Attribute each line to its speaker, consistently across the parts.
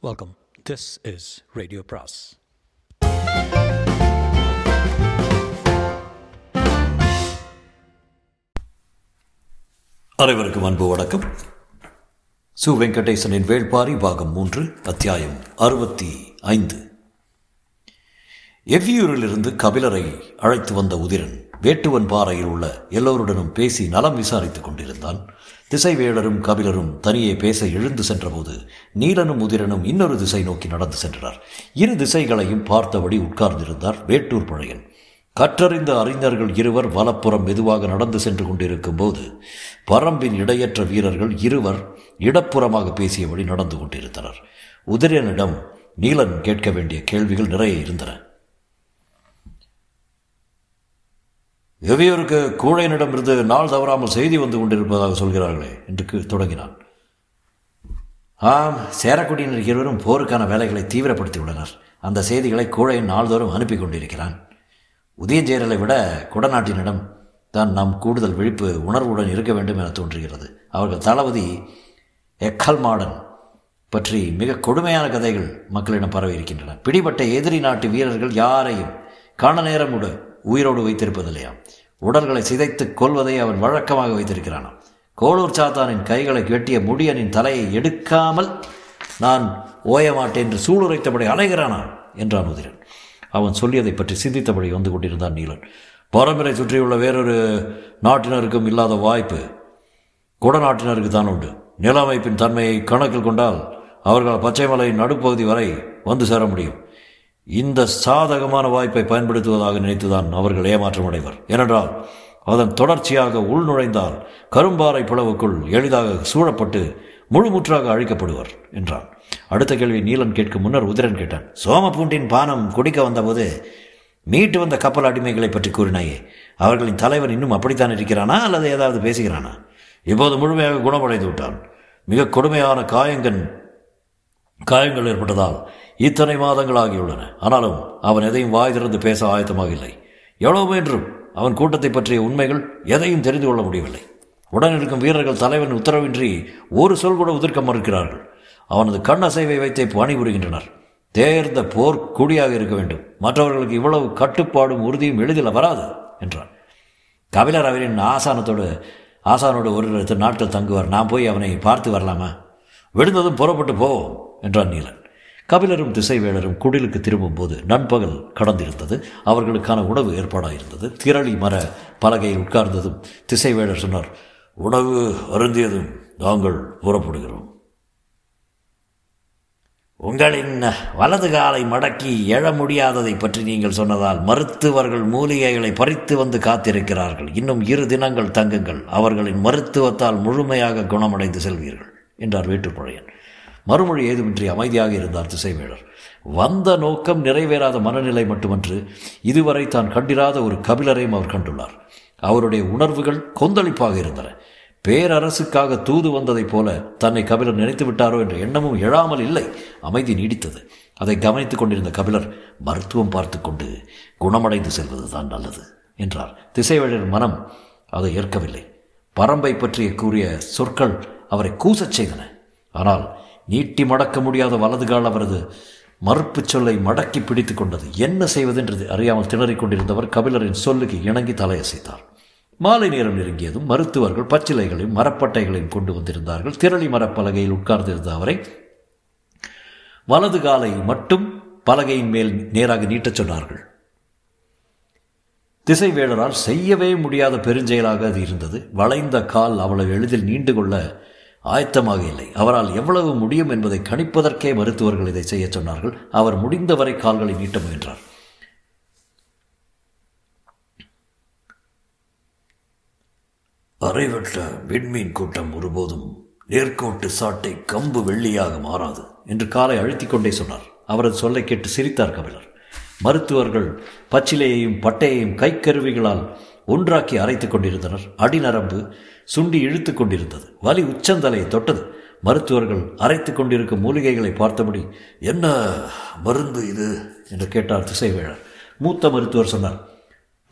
Speaker 1: Welcome this is radio பிராஸ்
Speaker 2: அனைவருக்கும் அன்பு வணக்கம். சு வெங்கடேசனின் வேள்பாரி பாகம் மூன்று அத்தியாயம் அறுபத்தி ஐந்து. எவ்வியூரிலிருந்து கபிலரை அழைத்து வந்த உதிரன்? வேட்டுவன் பாறையில் உள்ள எல்லோருடனும் பேசி நலம் விசாரித்துக் கொண்டிருந்தான். திசைவேடரும் கபிலரும் தனியே பேச எழுந்து சென்றபோது நீலனும் உதிரனும் இன்னொரு திசை நோக்கி நடந்து சென்றனர். இரு திசைகளையும் பார்த்தபடி உட்கார்ந்திருந்தார் வேட்டூர் பழையன். கற்றறிந்த அறிஞர்கள் இருவர் வலப்புறம் மெதுவாக நடந்து சென்று கொண்டிருக்கும் போது பரம்பின் இடையற்ற வீரர்கள் இருவர் இடப்புறமாக பேசியபடி நடந்து கொண்டிருந்தனர். உதிரனிடம் நீலன் கேட்க வேண்டிய கேள்விகள் நிறைய இருந்தன. எவ்வியோருக்கு கூழையனிடமிருந்து நாள் தவறாமல் செய்தி வந்து கொண்டிருப்பதாக சொல்கிறார்களே என்று தொடங்கினான். ஆம் சேரக்குடியினர் இருவரும் போருக்கான வேலைகளை தீவிரப்படுத்தியுள்ளனர். அந்த செய்திகளை கூழையன் நாள்தோறும் அனுப்பி கொண்டிருக்கிறான். உதயஞ்சேரலை விட குடநாட்டினிடம் தான் நாம் கூடுதல் விழிப்பு உணர்வுடன் இருக்க வேண்டும் என தோன்றுகிறது. அவர்கள் தளபதி எக்கல் மாடன் பற்றி மிக கொடுமையான கதைகள் மக்களிடம் பரவி இருக்கின்றன பிடிபட்ட எதிரி நாட்டு வீரர்கள் யாரையும் காண நேரம் கூட உயிரோடு வைத்திருப்பதில்லையாம் உடல்களை சிதைத்து கொள்வதை அவன் வழக்கமாக வைத்திருக்கிறானாம். கோளூர் சாத்தானின் கைகளை வெட்டிய முடியனின் தலையை எடுக்காமல் நான் ஓயமாட்டேன் என்று சூளுரைத்தபடி அலைகிறானா? என்றான் உதிரன். அவன் சொல்லியதை பற்றி சிந்தித்தபடி வந்து கொண்டிருந்தான் நீலன். பரம்பரை சுற்றியுள்ள வேறொரு நாட்டினருக்கும் இல்லாத வாய்ப்பு குடநாட்டினருக்கு தான் உண்டு. நில அமைப்பின் தன்மையை கணக்கில் கொண்டால் அவர்கள் பச்சைமலையின் நடுப்பகுதி வரை வந்து சேர முடியும். இந்த சாதகமான வாய்ப்பை பயன்படுத்துவதாக நினைத்துதான் அவர்கள் ஏமாற்றமடைவர். ஏனென்றால் அதன் தொடர்ச்சியாக உள்நுழைந்தால் கரும்பாறை பிளவுக்குள் எளிதாக சூழப்பட்டு முழுமுற்றாக அழிக்கப்படுவர் என்றான். அடுத்த கேள்வி நீலன் கேட்கும் முன்னர் உதிரன் கேட்டான். சோமபூண்டின் பானம் குடிக்க வந்தபோது மீட்டு வந்த கப்பல் அடிமைகளை பற்றி கூறினாயே அவர்களின் தலைவன் இன்னும் அப்படித்தான் இருக்கிறானா அல்லது ஏதாவது பேசுகிறானா? இப்போது முழுமையாக குணமடைந்து விட்டான். மிக கொடுமையான காயங்கள் காயங்கள் ஏற்பட்டதால் இத்தனை மாதங்கள் ஆகியுள்ளன ஆனாலும் அவன் எதையும் வாய் திறந்து பேச ஆயத்தமாக இல்லை. எவ்வளவு என்றும் அவன் கூட்டத்தை பற்றிய உண்மைகள் எதையும் தெரிந்து கொள்ள முடியவில்லை. உடன் இருக்கும் வீரர்கள் தலைவன் உத்தரவின்றி ஒரு சொல் கூட உதிர்க்க மறுக்கிறார்கள். அவனது கண்ணசைவை வைத்தே பணிபுரிகின்றனர். தேர்ந்த போர் குடியாக இருக்க வேண்டும். மற்றவர்களுக்கு இவ்வளவு கட்டுப்பாடும் உறுதியும் எளிதில் வராது என்றான். கபிலர் அவரின் ஆசானத்தோடு ஆசானோடு ஒரு நாட்கள் தங்குவார். நான் போய் அவனை பார்த்து வரலாமா? விழுந்ததும் புறப்பட்டு போவோம் என்றான் நீலன். கபிலரும் திசைவேளரும் குடிலுக்கு திரும்பும்போது நண்பகல் கடந்திருந்தது. அவர்களுக்கான உணவு ஏற்பாடாயிருந்தது. திரளி மர பலகையில் உட்கார்ந்ததும் திசைவேளர் சொன்னார் உணவு அருந்தியதும் நாங்கள் புறப்படுகிறோம். உங்களின் வலது காலை மடக்கி எழ முடியாததை பற்றி நீங்கள் சொன்னதால் மருத்துவர்கள் மூலிகைகளை பறித்து வந்து காத்திருக்கிறார்கள். இன்னும் இரு தினங்கள் தங்குங்கள். அவர்களின் மருத்துவத்தால் முழுமையாக குணமடைந்து செல்வீர்கள் என்றார் வீட்டுப்புழையன். மறுமொழி ஏதுமின்றி அமைதியாக இருந்தார் திசைவேழர் வந்த நோக்கம் நிறைவேறாத மனநிலை மட்டுமன்று இதுவரை தான் கண்டிராத ஒரு கபிலரையும் அவர் கண்டுள்ளார். அவருடைய உணர்வுகள் கொந்தளிப்பாக இருந்தன. பேரரசுக்காக தூது வந்ததைப் போல தன்னை கபிலர் நினைத்து விட்டாரோ என்ற எண்ணமும் எழாமல் இல்லை. அமைதி நீடித்தது. அதை கவனித்துக் கொண்டிருந்த கபிலர் மருத்துவம் பார்த்து கொண்டு குணமடைந்து செல்வது தான் நல்லது என்றார். திசைவேழர் மனம் அதை ஏற்கவில்லை. பரம்பை பற்றிய கூறிய சொற்கள் அவரை கூசச் செய்தன. ஆனால் நீட்டி மடக்க முடியாத வலதுகால் அவரது மறுப்பு சொல்லை மடக்கி பிடித்து கொண்டது. என்ன செய்வதென்றது அறியாமல் திணறிக் கொண்டிருந்தவர் கபிலரின் சொல்லுக்கு இணங்கி தலையசைத்தார். மாலை நேரம் நெருங்கியதும் மருத்துவர்கள் பச்சிலைகளையும் மரப்பட்டைகளையும் கொண்டு வந்திருந்தார்கள். திரளி மரப்பலகையில் உட்கார்ந்திருந்த அவரை வலது காலை மட்டும் பலகையின் மேல் நேராக நீட்டச் சொன்னார்கள். திசைவேடரால் செய்யவே முடியாத பெருஞ்செயலாக அது இருந்தது. வளைந்த கால் அவ்வளவு எளிதில் நீண்டு கொள்ள ஆயத்தமாக இல்லை. அவரால் எவ்வளவு முடியும் என்பதை கணிப்பதற்கே மருத்துவர்கள் இதை செய்ய சொன்னார்கள். அவர் முடிந்தவரை கால்களை நீட்ட முயன்றார். அரைவட்ட விண்மீன் கூட்டம் ஒருபோதும் நேர்கோட்டு சாட்டை கம்பு வெள்ளியாக மாறாது என்று காலை அழுத்திக் கொண்டே சொன்னார். அவரது சொல்லை கேட்டு சிரித்தார் கபிலர். மருத்துவர்கள் பச்சிலையையும் பட்டையையும் கைக்கருவிகளால் ஒன்றாக்கி அரைத்துக் கொண்டிருந்தனர். அடிநரம்பு சுண்டி இழுத்து கொண்டிருந்தது. வலி உச்சந்தலையை தொட்டது. மருத்துவர்கள் அரைத்து கொண்டிருக்கும் மூலிகைகளை பார்த்தபடி என்ன மருந்து இது? என்று கேட்டார் திசைவேழர். மூத்த மருத்துவர் சொன்னார்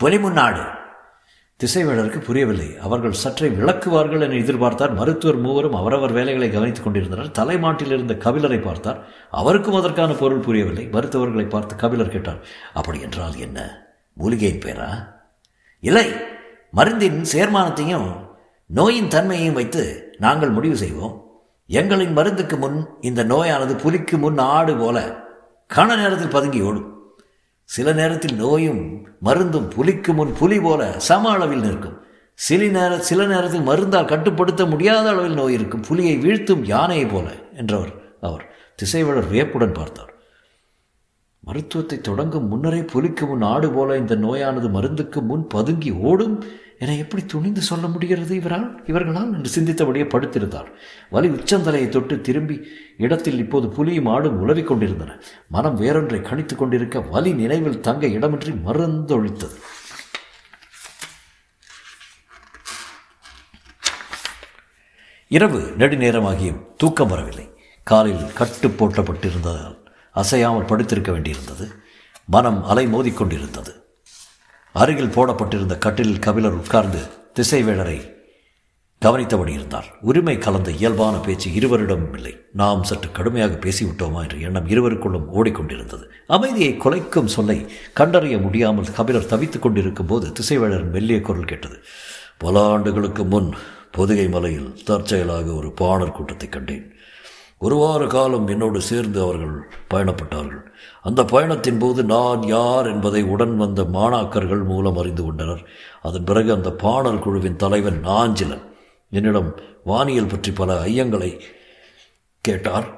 Speaker 2: பொலிமுன்னாடு திசைவேழருக்கு புரியவில்லை. அவர்கள் சற்றே விளக்குவார்கள் என எதிர்பார்த்தார். மருத்துவர் மூவரும் அவரவர் வேலைகளை கவனித்துக் கொண்டிருந்தனர். தலைமாட்டில் இருந்த கபிலரை பார்த்தார். அவருக்கும் அதற்கான பொருள் புரியவில்லை. மருத்துவர்களை பார்த்து கபிலர் கேட்டார் அப்படி என்றால் என்ன? மூலிகையின் பேரா இல்லை. மருந்தின் சேர்மானத்தையும் நோயின் தன்மையையும் வைத்து நாங்கள் முடிவு செய்வோம். எங்களின் மருந்துக்கு முன் இந்த நோயானது புலிக்கு முன் ஆடு போல கண நேரத்தில் பதுங்கி ஓடும். சில நேரத்தில் நோயும் மருந்தும் புலிக்கு முன் புலி போல சம அளவில் நிற்கும். சில நேர சில நேரத்தில் மருந்தால் கட்டுப்படுத்த முடியாத அளவில் நோய் இருக்கும். புலியை வீழ்த்தும் யானையை போல என்றவர் அவர் திசைவளர் வியப்புடன் பார்த்தார். மருத்துவத்தை தொடங்கும் முன்னரே புலிக்கு முன் ஆடு போல இந்த நோயானது மருந்துக்கு முன் பதுங்கி ஓடும். என எப்படி துணிந்து சொல்ல முடிகிறது இவரால்? இவர்களால் என்று சிந்தித்தபடியே படுத்திருந்தார். வலி உச்சந்தலையை தொட்டு திரும்பி இடத்தில் இப்போது புலியும் ஆடும் உலவிக் கொண்டிருந்தன. மனம் வேறொன்றை கணித்துக் கொண்டிருக்க வலி நினைவில் தங்க இடமின்றி மறந்தொழித்தது இரவு நெடுநேரமாகியும் தூக்கம் வரவில்லை. காலில் கட்டு போட்டப்பட்டிருந்ததால் அசையாமல் படுத்திருக்க வேண்டியிருந்தது. மனம் அலை மோதிக்கொண்டிருந்தது அருகில் போடப்பட்டிருந்த கட்டிலில் கபிலர் உட்கார்ந்து திசைவேடரை கவனித்தபடி இருந்தார். உரிமை கலந்த இயல்பான பேச்சு இருவரிடமும் இல்லை. நாம் சற்று கடுமையாக பேசிவிட்டோமா என்ற எண்ணம் இருவருக்குள்ளும் ஓடிக்கொண்டிருந்தது. அமைதியை குலைக்கும் சொல்லை கண்டறிய முடியாமல் கபிலர் தவித்துக் கொண்டிருக்கும் போது திசைவேளரின் மெல்லிய குரல் கேட்டது. பல ஆண்டுகளுக்கு முன் பொதுகை மலையில் தற்செயலாக ஒரு பாணர் கூட்டத்தை கண்டேன். ஒரு வார காலம் என்னோடு சேர்ந்து அவர்கள் பயணப்பட்டார்கள். அந்த பயணத்தின் போது நான் யார் என்பதை உடன் வந்த மாணாக்கர்கள் மூலம் அறிந்து கொண்டனர். அதன் பிறகு அந்த பாணர் குழுவின் தலைவன் நாஞ்சிலன் என்னிடம் வானியல் பற்றி பல ஐயங்களை கேட்டார்.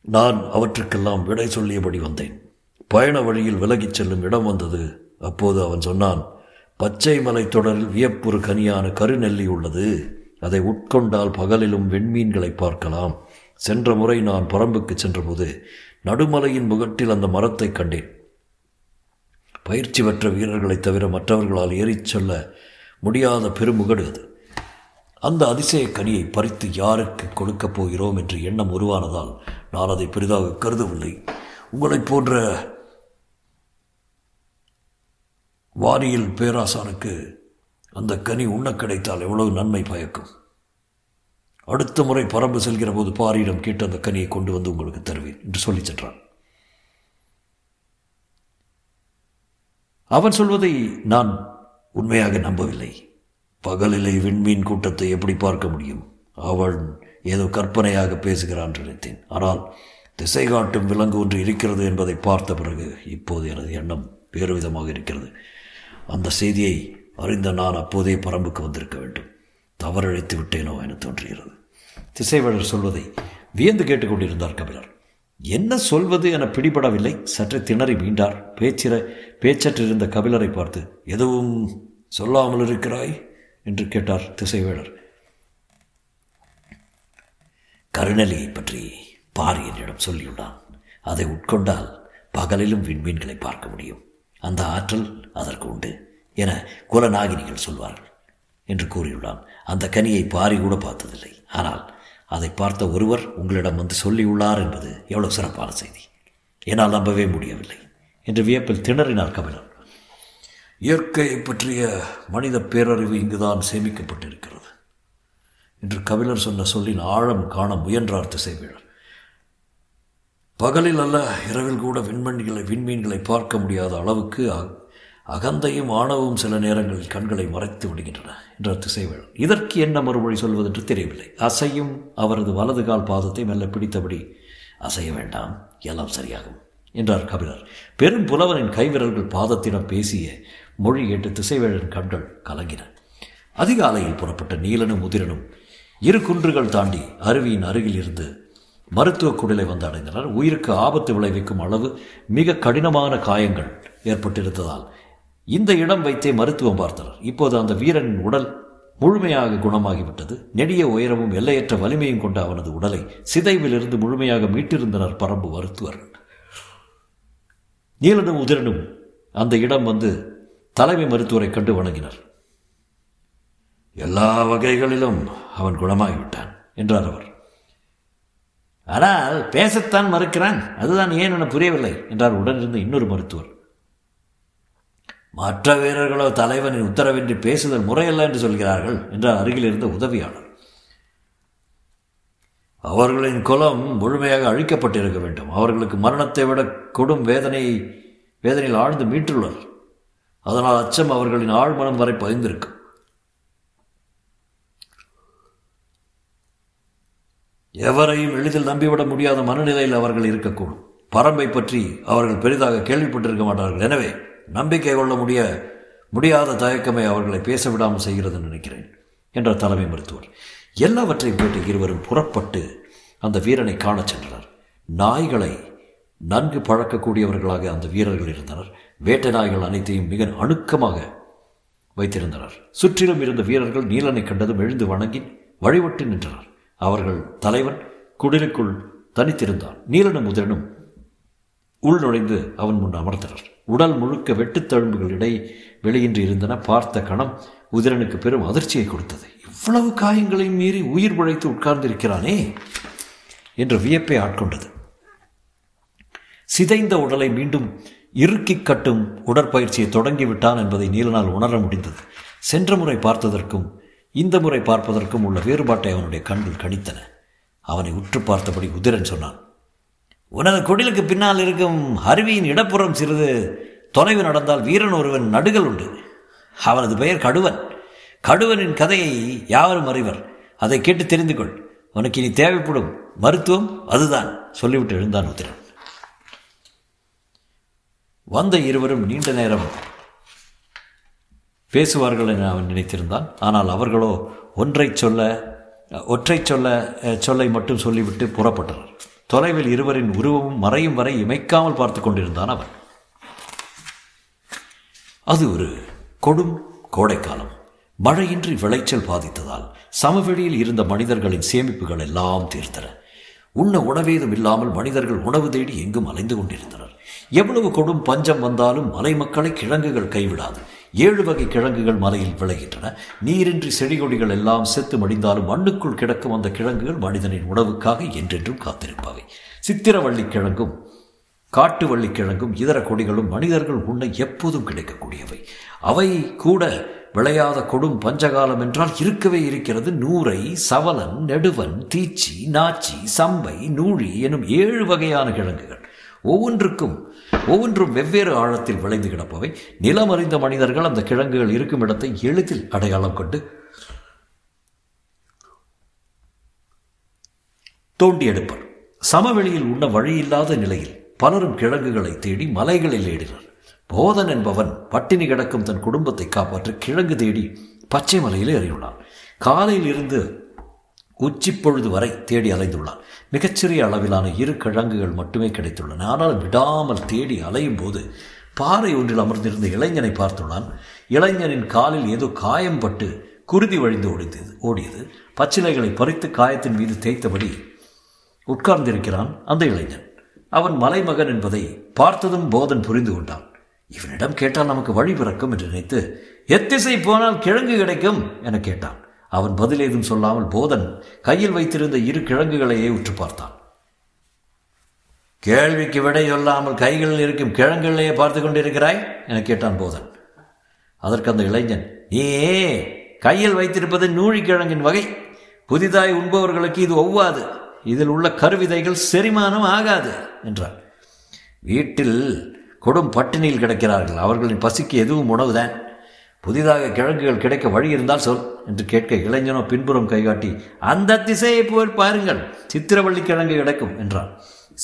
Speaker 2: நான் அவற்றுக்கெல்லாம் விடை சொல்லியபடி வந்தேன். பயண வழியில் விலகிச் செல்லும் இடம் வந்தது. அப்போது அவன் சொன்னான் பச்சை மலை தொடரில் வியப்புறு கனியான கருநெல்லி உள்ளது. அதை உட்கொண்டால் பகலிலும் வெண்மீன்களை பார்க்கலாம். சென்ற முறை நான் பரம்புக்கு சென்றபோது நடுமலையின் முகட்டில் அந்த மரத்தை கண்டேன். பயிற்சி பெற்ற வீரர்களைத் தவிர மற்றவர்களால் ஏறிச் சொல்ல முடியாத பெருமுகடு அது. அந்த அதிசய கனியை பறித்து யாருக்கு கொடுக்கப் போகிறோம் என்று எண்ணம் உருவானதால் நான் அதை பெரிதாக கருதவில்லை. உங்களைப் போன்ற வாரியில் பேராசானுக்கு அந்த கனி உண்ண கிடைத்தால் எவ்வளவு நன்மை பயக்கும். அடுத்த முறை பரம்பு செல்கிற போது பாரியிடம் கேட்டு அந்த கனியை கொண்டு வந்து உங்களுக்கு தருவேன் என்று சொல்லி சென்றான். அவன் சொல்வதை நான் உண்மையாக நம்பவில்லை. பகலிலே விண்மீன் கூட்டத்தை எப்படி பார்க்க முடியும்? அவன் ஏதோ கற்பனையாக பேசுகிறான் நினைத்தேன். ஆனால் திசை காட்டும் விலங்கு ஒன்று இருக்கிறது என்பதை பார்த்த பிறகு இப்போது எனது எண்ணம் வேறு விதமாக இருக்கிறது. அந்த செய்தியை அறிந்த நான் அப்போதே பரம்புக்கு வந்திருக்க வேண்டும். தவறழைத்து விட்டேனோ என தோன்றுகிறது. திசைவேடர் சொல்வதை வியந்து கேட்டுக்கொண்டிருந்தார் கபிலர். என்ன சொல்வது என பிடிபடவில்லை. சற்று திணறி மீண்டார் பேச்சிற பேச்சற்றிருந்த கபிலரை பார்த்து எதுவும் சொல்லாமல் இருக்கிறாய்? என்று கேட்டார் திசைவேடர். கருணலியை பற்றி பாரி என்னிடம் சொல்லியுள்ளான். அதை உட்கொண்டால் பகலிலும் விண்மீன்களை பார்க்க முடியும். அந்த ஆற்றல் அதற்கு உண்டு. என குலநாகினிகள் சொல்வார்கள் என்று கூறியுள்ளான். அந்த கனியை பாரி கூட பார்த்ததில்லை. ஆனால் அதை பார்த்த ஒருவர் உங்களிடம் வந்து சொல்லியுள்ளார் என்பது எவ்வளவு சிறப்பான செய்தி. என்னால் நம்பவே முடியவில்லை என்று வியப்பில் திணறினார் கபிலர் இயற்கையை பற்றிய மனித பேரறிவு இங்குதான் சேமிக்கப்பட்டிருக்கிறது என்று கபிலர் சொன்ன சொல்லின் ஆழம் காண முயன்றார் திசைவேழர். பகலில் அல்ல இரவில் கூட விண்மணிகளை விண்மீன்களை பார்க்க முடியாத அளவுக்கு அகந்தையும் ஆணவும் சில நேரங்களில் கண்களை மறைத்து விடுகின்றன என்றார் திசைவேழன் இதற்கு என்ன மறுமொழி சொல்வதென்று தெரியவில்லை. அசையும் அவரது வலது கால் பாதத்தை மெல்ல பிடித்தபடி அசைய வேண்டாம் எல்லாம் சரியாகும் என்றார் கபிலர். பெரும் புலவனின் கைவிரல்கள் பாதத்திடம் பேசிய மொழி கேட்டு திசைவேழன் கண்கள் கலங்கின. அதிகாலையில் புறப்பட்ட நீலனும் முதிரனும் இரு குன்றுகள் தாண்டி அருவியின் அருகில் இருந்து மருத்துவ குடிலை வந்து அடைந்தனர். உயிருக்கு ஆபத்து விளைவிக்கும் அளவு மிக கடினமான காயங்கள் ஏற்பட்டிருந்ததால் இந்த இடம் வைத்தே மருத்துவம் பார்த்தனர். இப்போது அந்த வீரனின் உடல் முழுமையாக குணமாகிவிட்டது. நெடிய உயரமும் எல்லையற்ற வலிமையும் கொண்ட அவனது உடலை சிதைவிலிருந்து முழுமையாக மீட்டிருந்தனர் பரம்பு மருத்துவர்கள் நீலனும் உதிரனும் அந்த இடம் வந்து தலைமை மருத்துவரை கண்டு வணங்கினர். எல்லா வகைகளிலும் அவன் குணமாகிவிட்டான் என்றார் அவர். ஆனால் பேசத்தான் மறுக்கிறான். அதுதான் ஏன் என புரியவில்லை என்றார் உடனிருந்த இன்னொரு மருத்துவர். மற்ற வீரர்களோ தலைவனின் உத்தரவின்றி பேசுதல் முறையல்ல என்று சொல்கிறார்கள் என்றார் அருகில் இருந்த உதவியாளர். அவர்களின் குலம் முழுமையாக அழிக்கப்பட்டிருக்க வேண்டும். அவர்களுக்கு மரணத்தை விட கொடும் வேதனையை வேதனையில் ஆழ்ந்து மீட்டுள்ளனர் அதனால் அச்சம் அவர்களின் ஆழ்மனம் வரை பதிந்திருக்கும். எவரையும் எளிதில் நம்பிவிட முடியாத மனநிலையில் அவர்கள் இருக்கக்கூடும். பரம்பை பற்றி அவர்கள் பெரிதாக கேள்விப்பட்டிருக்க மாட்டார்கள். எனவே நம்பிக்கை கொள்ள முடிய முடியாத தயக்கமே அவர்களை பேச விடாமல் செய்கிறது நினைக்கிறேன் என்றார் தலைமை மருத்துவர். எல்லாவற்றையும் கேட்டு இருவரும் புறப்பட்டு அந்த வீரனை காணச் சென்றனர். நாய்களை நன்கு பழக்கக்கூடியவர்களாக அந்த வீரர்கள் இருந்தனர். வேட்டை நாய்கள் அனைத்தையும் மிக அணுக்கமாக வைத்திருந்தனர். சுற்றிலும் இருந்த வீரர்கள் நீலனை கண்டதும் எழுந்து வணங்கி வழிபட்டு நின்றனர். அவர்கள் தலைவன் குடிலுக்குள் தனித்திருந்தான். நீலனும் உதிரனும் உள் நுழைந்து அவன் முன் அமர்ந்தனர். உடல் முழுக்க வெட்டுத்தழும்புகள் இடை வெளியின்றி இருந்தன. பார்த்த கணம் உதிரனுக்கு பெரும் அதிர்ச்சியை கொடுத்தது. இவ்வளவு காயங்களையும் மீறி உயிர் உழைத்து உட்கார்ந்திருக்கிறானே என்ற வியப்பை ஆட்கொண்டது. சிதைந்த உடலை மீண்டும் இறுக்கி கட்டும் உடற்பயிற்சியை தொடங்கிவிட்டான் என்பதை நீலனால் உணர முடிந்தது. சென்ற முறை பார்த்ததற்கும் இந்த முறை பார்ப்பதற்கும் உள்ள வேறுபாட்டை அவனுடைய கண்கள் கணித்தன. அவனை உற்று பார்த்தபடி உதிரன் சொன்னான் உனது குடிலுக்கு பின்னால் இருக்கும் அருவியின் இடப்புறம் சிறிது தொலைவு நடந்தால் வீரன் ஒருவன் நடுகள் உண்டு. அவனது பெயர் கடுவன். கடுவனின் கதையை யாவரும் அறிவர். அதை கேட்டு தெரிந்து கொள். உனக்கு இனி தேவைப்படும் மருத்துவம் அதுதான் சொல்லிவிட்டு எழுந்தான் உத்திரன் வந்த இருவரும் நீண்ட நேரம் பேசுவார்கள் என அவன் நினைத்திருந்தான். ஆனால் அவர்களோ ஒன்றை சொல்ல ஒற்றை சொல்ல சொல்லை மட்டும் சொல்லிவிட்டு புறப்பட்டனர். தொலைவில் இருவரின் உருவமும் மறையும் வரை இமைக்காமல் பார்த்து கொண்டிருந்தான் அவன். அது ஒரு கொடும் கோடைக்காலம். மழையின்றி விளைச்சல் பாதித்ததால் சமவெளியில் இருந்த மனிதர்களின் சேமிப்புகள் எல்லாம் தீர்த்தன. உண்ண உணவேதும் இல்லாமல் மனிதர்கள் உணவு தேடி எங்கும் அலைந்து கொண்டிருந்தனர். எவ்வளவு கொடும் பஞ்சம் வந்தாலும் மலை மக்களை கிழங்குகள் கைவிடாது. ஏழு வகை கிழங்குகள் மலையில் விளைகின்றன. நீரின்றி செடிகொடிகள் எல்லாம் செத்து மடிந்தாலும் மண்ணுக்குள் கிடக்கும் அந்த கிழங்குகள் மனிதனின் உணவுக்காக என்றென்றும் காத்திருப்பவை. சித்திரவள்ளி கிழங்கும் காட்டு வள்ளிக்கிழங்கும் இதர கொடிகளும் மனிதர்கள் உண்ண எப்போதும் கிடைக்கக்கூடியவை. அவை கூட விளையாத கொடும் பஞ்சகாலம் என்றால் இருக்கவே இருக்கிறது. நூரை சவலன் நெடுவன் தீச்சி நாச்சி சம்பை நூழி எனும் ஏழு வகையான கிழங்குகள். ஒவ்வொன்றுக்கும் ஒவ்வொன்றும் வெவ்வேறு ஆழத்தில் விளைந்து கிடப்பவை. நிலமறிந்த மனிதர்கள் அந்த கிழங்குகள் இருக்கும் இடத்தை எளிதில் அடையாளம் கொண்டு தோண்டி எடுப்பர். சமவெளியில் உண்ண வழியில்லாத நிலையில் பலரும் கிழங்குகளை தேடி மலைகளில் ஏடினர் போதன் என்பவன் பட்டினி கிடக்கும் தன் குடும்பத்தை காப்பாற்ற கிழங்கு தேடி பச்சை மலையில் ஏறியுள்ளான். காலையில் இருந்து உச்சி பொழுது வரை தேடி அலைந்துள்ளான். மிகச்சிறிய அளவிலான இரு கிழங்குகள் மட்டுமே கிடைத்துள்ளன. ஆனால் விடாமல் தேடி அலையும் போது பாறை ஒன்றில் அமர்ந்திருந்த இளைஞனை பார்த்துள்ளான். இளைஞனின் காலில் ஏதோ காயம் பட்டு குருதி வழிந்து ஓடித்தது ஓடியது. பச்சிலைகளை பறித்து காயத்தின் மீது தேய்த்தபடி உட்கார்ந்திருக்கிறான் அந்த இளைஞன். அவன் மலைமகன் என்பதை பார்த்ததும் போதன் புரிந்து கொண்டான். இவனிடம் கேட்டால் நமக்கு வழி பிறக்கும் என்று நினைத்து எத்திசை போனால் கிழங்கு கிடைக்கும் என கேட்டான். அவன் பதில் ஏதும் சொல்லாமல் போதன் கையில் வைத்திருந்த இரு கிழங்குகளையே உற்று பார்த்தான். கேள்விக்கு விடை சொல்லாமல் கைகளில் இருக்கும் கிழங்குகளையே பார்த்து கொண்டிருக்கிறாய்? என கேட்டான் போதன். அதற்கு அந்த இளைஞன் ஏ கையில் வைத்திருப்பது நூழிக்கிழங்கின் வகை. புதிதாய் உண்பவர்களுக்கு இது ஒவ்வாது. இதில் உள்ள கருவிதைகள் செரிமானம் ஆகாது என்றார் வீட்டில் கொடும் பட்டினியில் கிடக்கிறார்கள். அவர்களின் பசிக்கு எதுவும் உணவுதான். புதிதாக கிழங்குகள் கிடைக்க வழி இருந்தால் சொல் என்று கேட்க இளைஞனோ பின்புறம் கைகாட்டி அந்த திசையை போய் பாருங்கள் சித்திரவள்ளி கிழங்கு கிடைக்கும் என்றான்.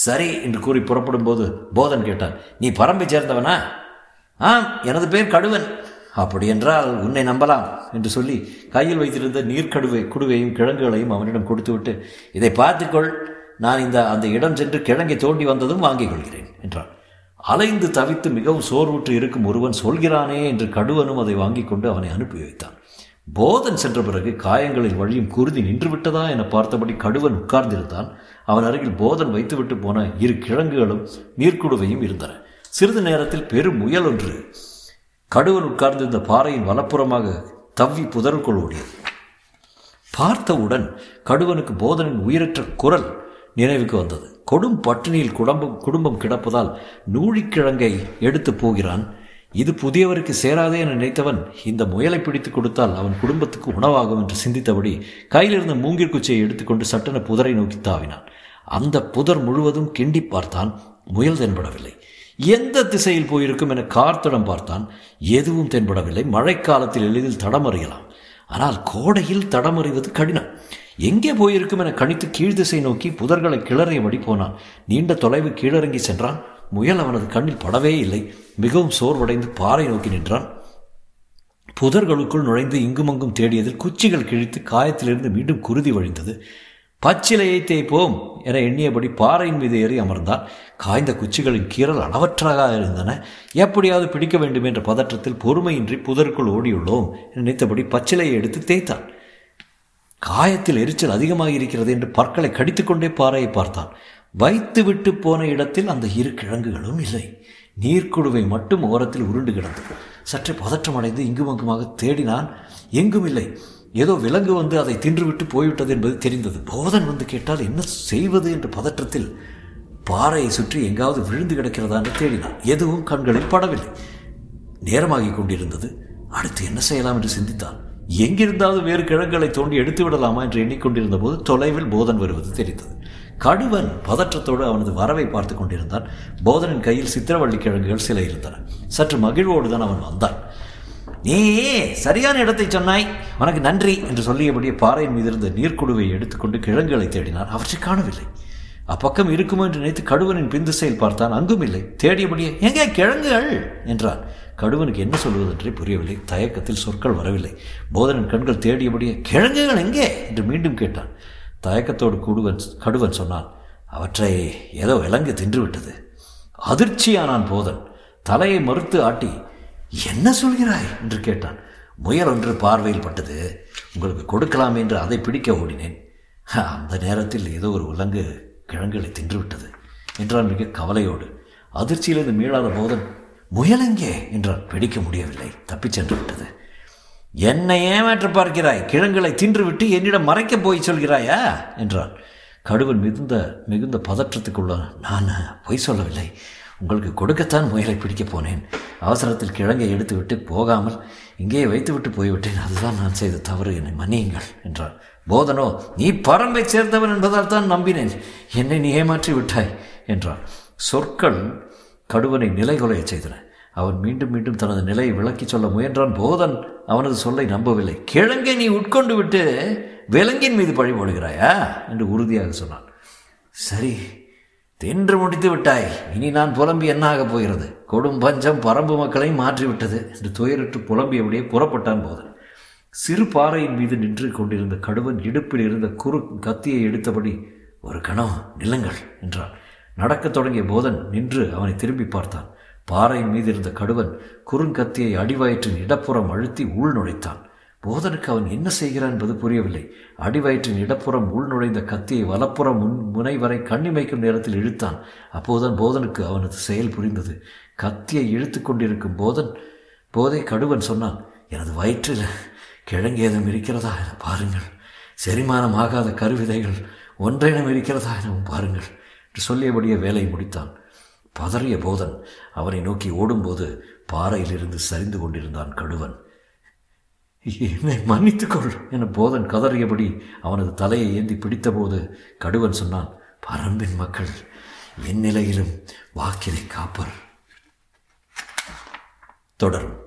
Speaker 2: சரி என்று கூறி புறப்படும் போது போதன் கேட்டான் நீ பரம்பை சேர்ந்தவனா? ஆம் எனது பேர் கடுவன். அப்படி என்றால் உன்னை நம்பலாம் என்று சொல்லி கையில் வைத்திருந்த நீர்க்கடுவை குடுவையும் கிழங்குகளையும் அவனிடம் கொடுத்துவிட்டு இதை பார்த்துக்கொள் நான் இந்த அந்த இடம் சென்று கிழங்கை தோண்டி வந்ததும் வாங்கிக் கொள்கிறேன் என்றான். அலைந்து தவித்து மிகவும் சோர்வுற்று இருக்கும் ஒருவன் சொல்கிறானே என்று கடுவனும் அதை வாங்கி கொண்டு அவனை அனுப்பி வைத்தான். போதன் சென்ற பிறகு காயங்களில் வழியும் குருதி நின்று விட்டதா என பார்த்தபடி கடுவன் உட்கார்ந்திருந்தான். அவன் அருகில் போதன் வைத்துவிட்டு போன இரு கிழங்குகளும் நீர்க்குடுவையும் இருந்தன. சிறிது நேரத்தில் பெரும் முயல் ஒன்று கடுவன் உட்கார்ந்திருந்த பாறையின் வலப்புறமாக தவ்வி புதருக்குள் ஓடியது. பார்த்தவுடன் கடுவனுக்கு போதனின் உயிரற்ற குரல் நினைவுக்கு வந்தது. கொடும் பட்டினியில் குடும்பம் குடும்பம் கிடப்பதால் நூழிக்கிழங்கை எடுத்து போகிறான். இது புதியவருக்கு சேராதே என நினைத்தவன் இந்த முயலை பிடித்து கொடுத்தால் அவன் குடும்பத்துக்கு உணவாகும் என்று சிந்தித்தபடி கையிலிருந்த மூங்கிற் குச்சியை எடுத்துக்கொண்டு சட்டென புதரை நோக்கி தாவினான். அந்த புதர் முழுவதும் கிண்டி பார்த்தான். முயல் தென்படவில்லை. எந்த திசையில் போயிருக்கும் என கார்த்தடம் பார்த்தான். எதுவும் தென்படவில்லை. மழைக்காலத்தில் எளிதில் தடமறியலாம். ஆனால் கோடையில் தடமறிவது கடினம். எங்கே போயிருக்கும் என கணித்து கீழ் திசை நோக்கி புதர்களை கிளறியபடி போனான். நீண்ட தொலைவு கீழிறங்கி சென்றான். முயல் அவனது கண்ணில் படவே இல்லை. மிகவும் சோர்வடைந்து பாறை நோக்கி நின்றான். புதர்களுக்குள் நுழைந்து இங்குமங்கும் தேடியதில் குச்சிகள் கிழித்து காயத்திலிருந்து மீண்டும் குருதி வழிந்தது. பச்சிலையை தேய்ப்போம் என எண்ணியபடி பாறையின் மீது ஏறி அமர்ந்தான். காய்ந்த குச்சிகளின் கீறல் அளவற்றாக இருந்தன. எப்படியாவது பிடிக்க வேண்டும் என்ற பதற்றத்தில் பொறுமையின்றி புதருக்குள் ஓடியுள்ளோம் நினைத்தபடி பச்சிலையை எடுத்து தேய்த்தான். காயத்தில் எரிச்சல் அதிகமாக இருக்கிறது என்று பற்களை கடித்துக்கொண்டே பாறையை பார்த்தான். வைத்து விட்டு போன இடத்தில் அந்த இரு கிழங்குகளும் இல்லை. நீர்க்குடுவை மட்டும் ஓரத்தில் உருண்டு கிடந்தது. சற்றே பதற்றமடைந்து இங்குமங்குமாக தேடினான். எங்கும் இல்லை. ஏதோ விலங்கு வந்து அதை தின்றுவிட்டு போய்விட்டது என்பது தெரிந்தது. போதன் வந்து கேட்டால் என்ன செய்வது என்ற பதற்றத்தில் பாறையை சுற்றி எங்காவது விழுந்து கிடக்கிறதா என்று தேடினான். எதுவும் கண்களில் படவில்லை. நேரமாகிக் கொண்டிருந்தது. அடுத்து என்ன செய்யலாம் என்று சிந்தித்தான். எங்கிருந்தாவது வேறு கிழங்குகளை தோண்டி எடுத்து விடலாமா என்று எண்ணிக்கொண்டிருந்த போது தொலைவில் போதன் வருவது தெரிந்தது. கடுவன் பதற்றத்தோடு அவனது வரவை பார்த்து கொண்டிருந்தான். போதனின் கையில் சித்திரவள்ளி கிழங்குகள் சில இருந்தன. சற்று மகிழ்வோடு தான் அவன் வந்தான். நீ சரியான இடத்தை சொன்னாய். உனக்கு நன்றி என்று சொல்லியபடியே பாறையின் மீதிருந்த நீர்க்குழுவை எடுத்துக்கொண்டு கிழங்குகளை தேடினான். அவற்றை காணவில்லை. அப்பக்கம் இருக்குமோ என்று நினைத்து கடுவனின் பிந்துசையில் பார்த்தான். அங்கும் இல்லை. தேடியபடியே. எங்கே? கிழங்குகள்? என்றான். கடுவனுக்கு என்ன சொல்வதென்றே புரியவில்லை. தயக்கத்தில் சொற்கள் வரவில்லை. போதனின் கண்கள் தேடியபடியே கிழங்குகள் எங்கே? என்று மீண்டும் கேட்டான். தயக்கத்தோடு கூடுவன் கடுவன் சொன்னான் அவற்றை ஏதோ விலங்கு தின்றுவிட்டது. அதிர்ச்சியானான் போதன். தலையை மறுத்து ஆட்டி என்ன சொல்கிறாய்? என்று கேட்டான். முயல் ஒன்று பார்வையில் பட்டது. உங்களுக்கு கொடுக்கலாம் என்று அதை பிடிக்க ஓடினேன். அந்த நேரத்தில் ஏதோ ஒரு விலங்கு கிழங்குகளை தின்றுவிட்டது என்றான் மிக கவலையோடு. அதிர்ச்சியிலிருந்து மீளாத போதன் முயலெங்கே என்றால் பிடிக்க முடியவில்லை. தப்பிச் சென்று விட்டது என்னை ஏமாற்ற பார்க்கிறாய்? கிழங்குகளை தின்றுவிட்டு என்னிடம் மறைக்க போய் சொல்கிறாயா? என்றான். கடுவன் மிகுந்த மிகுந்த பதற்றத்துக்குள்ள நான் பொய் சொல்லவில்லை. உங்களுக்கு கொடுக்கத்தான் முயலை பிடிக்கப் போனேன். அவசரத்தில் கிழங்கை எடுத்துவிட்டு போகாமல் இங்கேயே வைத்துவிட்டு போய்விட்டேன். அதுதான் நான் செய்த தவறு. என்னை மன்னியுங்கள் என்றான். போதனோ நீ பரம்பை சேர்ந்தவன் என்பதால் தான் நம்பினேன். என்னை நீ ஏமாற்றி விட்டாய் என்றான். சொற்கள் கடுவனை நிலைகுலைய செய்தன. அவன் மீண்டும் மீண்டும் தனது நிலையை விளக்கி சொல்ல முயன்றான். போதன் அவனது சொல்லை நம்பவில்லை. கிழங்கை நீ உட்கொண்டு விட்டு விலங்கின் மீது பழி போடுகிறாயா? என்று உறுதியாக சொன்னான். சரி தின்று முடித்து விட்டாய். இனி நான் புலம்பி என்ன ஆகப் போகிறது? கொடும் பஞ்சம் பரம்பு மக்களையும் மாற்றிவிட்டது. என்று துயரிட்டு புலம்பியபடியே புறப்பட்டான் போதன். சிறு பாறையின் மீது நின்று கொண்டிருந்த கடுவன் இடுப்பில் இருந்த குறு கத்தியை எடுத்தபடி ஒரு கணம் நில்லுங்கள் என்றான். நடக்கத் தொடங்கிய போதன் நின்று அவனை திரும்பி பார்த்தான். பாறையின் மீது இருந்த கடுவன் குறுங்கத்தியை அடிவயிற்றின் இடப்புறம் அழுத்தி உள் நுழைத்தான். போதனுக்கு அவன் என்ன செய்கிறான் என்பது புரியவில்லை. அடிவயிற்றின் இடப்புறம் உள் நுழைந்த கத்தியை வலப்புறம் முன் முனை வரை கண்ணிமைக்கும் நேரத்தில் இழுத்தான். அப்போதுதான் போதனுக்கு அவனது செயல் புரிந்தது. கத்தியை இழுத்து கொண்டிருக்கும் போதன் போதை கடுவன் சொன்னான் எனது வயிற்றில் கிழங்கு ஏதும் இருக்கிறதா என பாருங்கள். செரிமானம் ஆகாத கருவிதைகள் ஒன்றைனம் இருக்கிறதா எனவும் பாருங்கள். என்று சொல்லியபடியே வேலை முடித்தான். பதறிய போதன் அவனை நோக்கி ஓடும்போது பாறையிலிருந்து சரிந்து கொண்டிருந்தான் கடுவன். என்னை மன்னித்துக்கொள் என போதன் கதறியபடி அவனது தலையை ஏந்தி பிடித்தபோது கடுவன் சொன்னான் பரம்பின் மக்கள் என் நிலையிலும் வாக்கினை காப்பர். தொடரும்.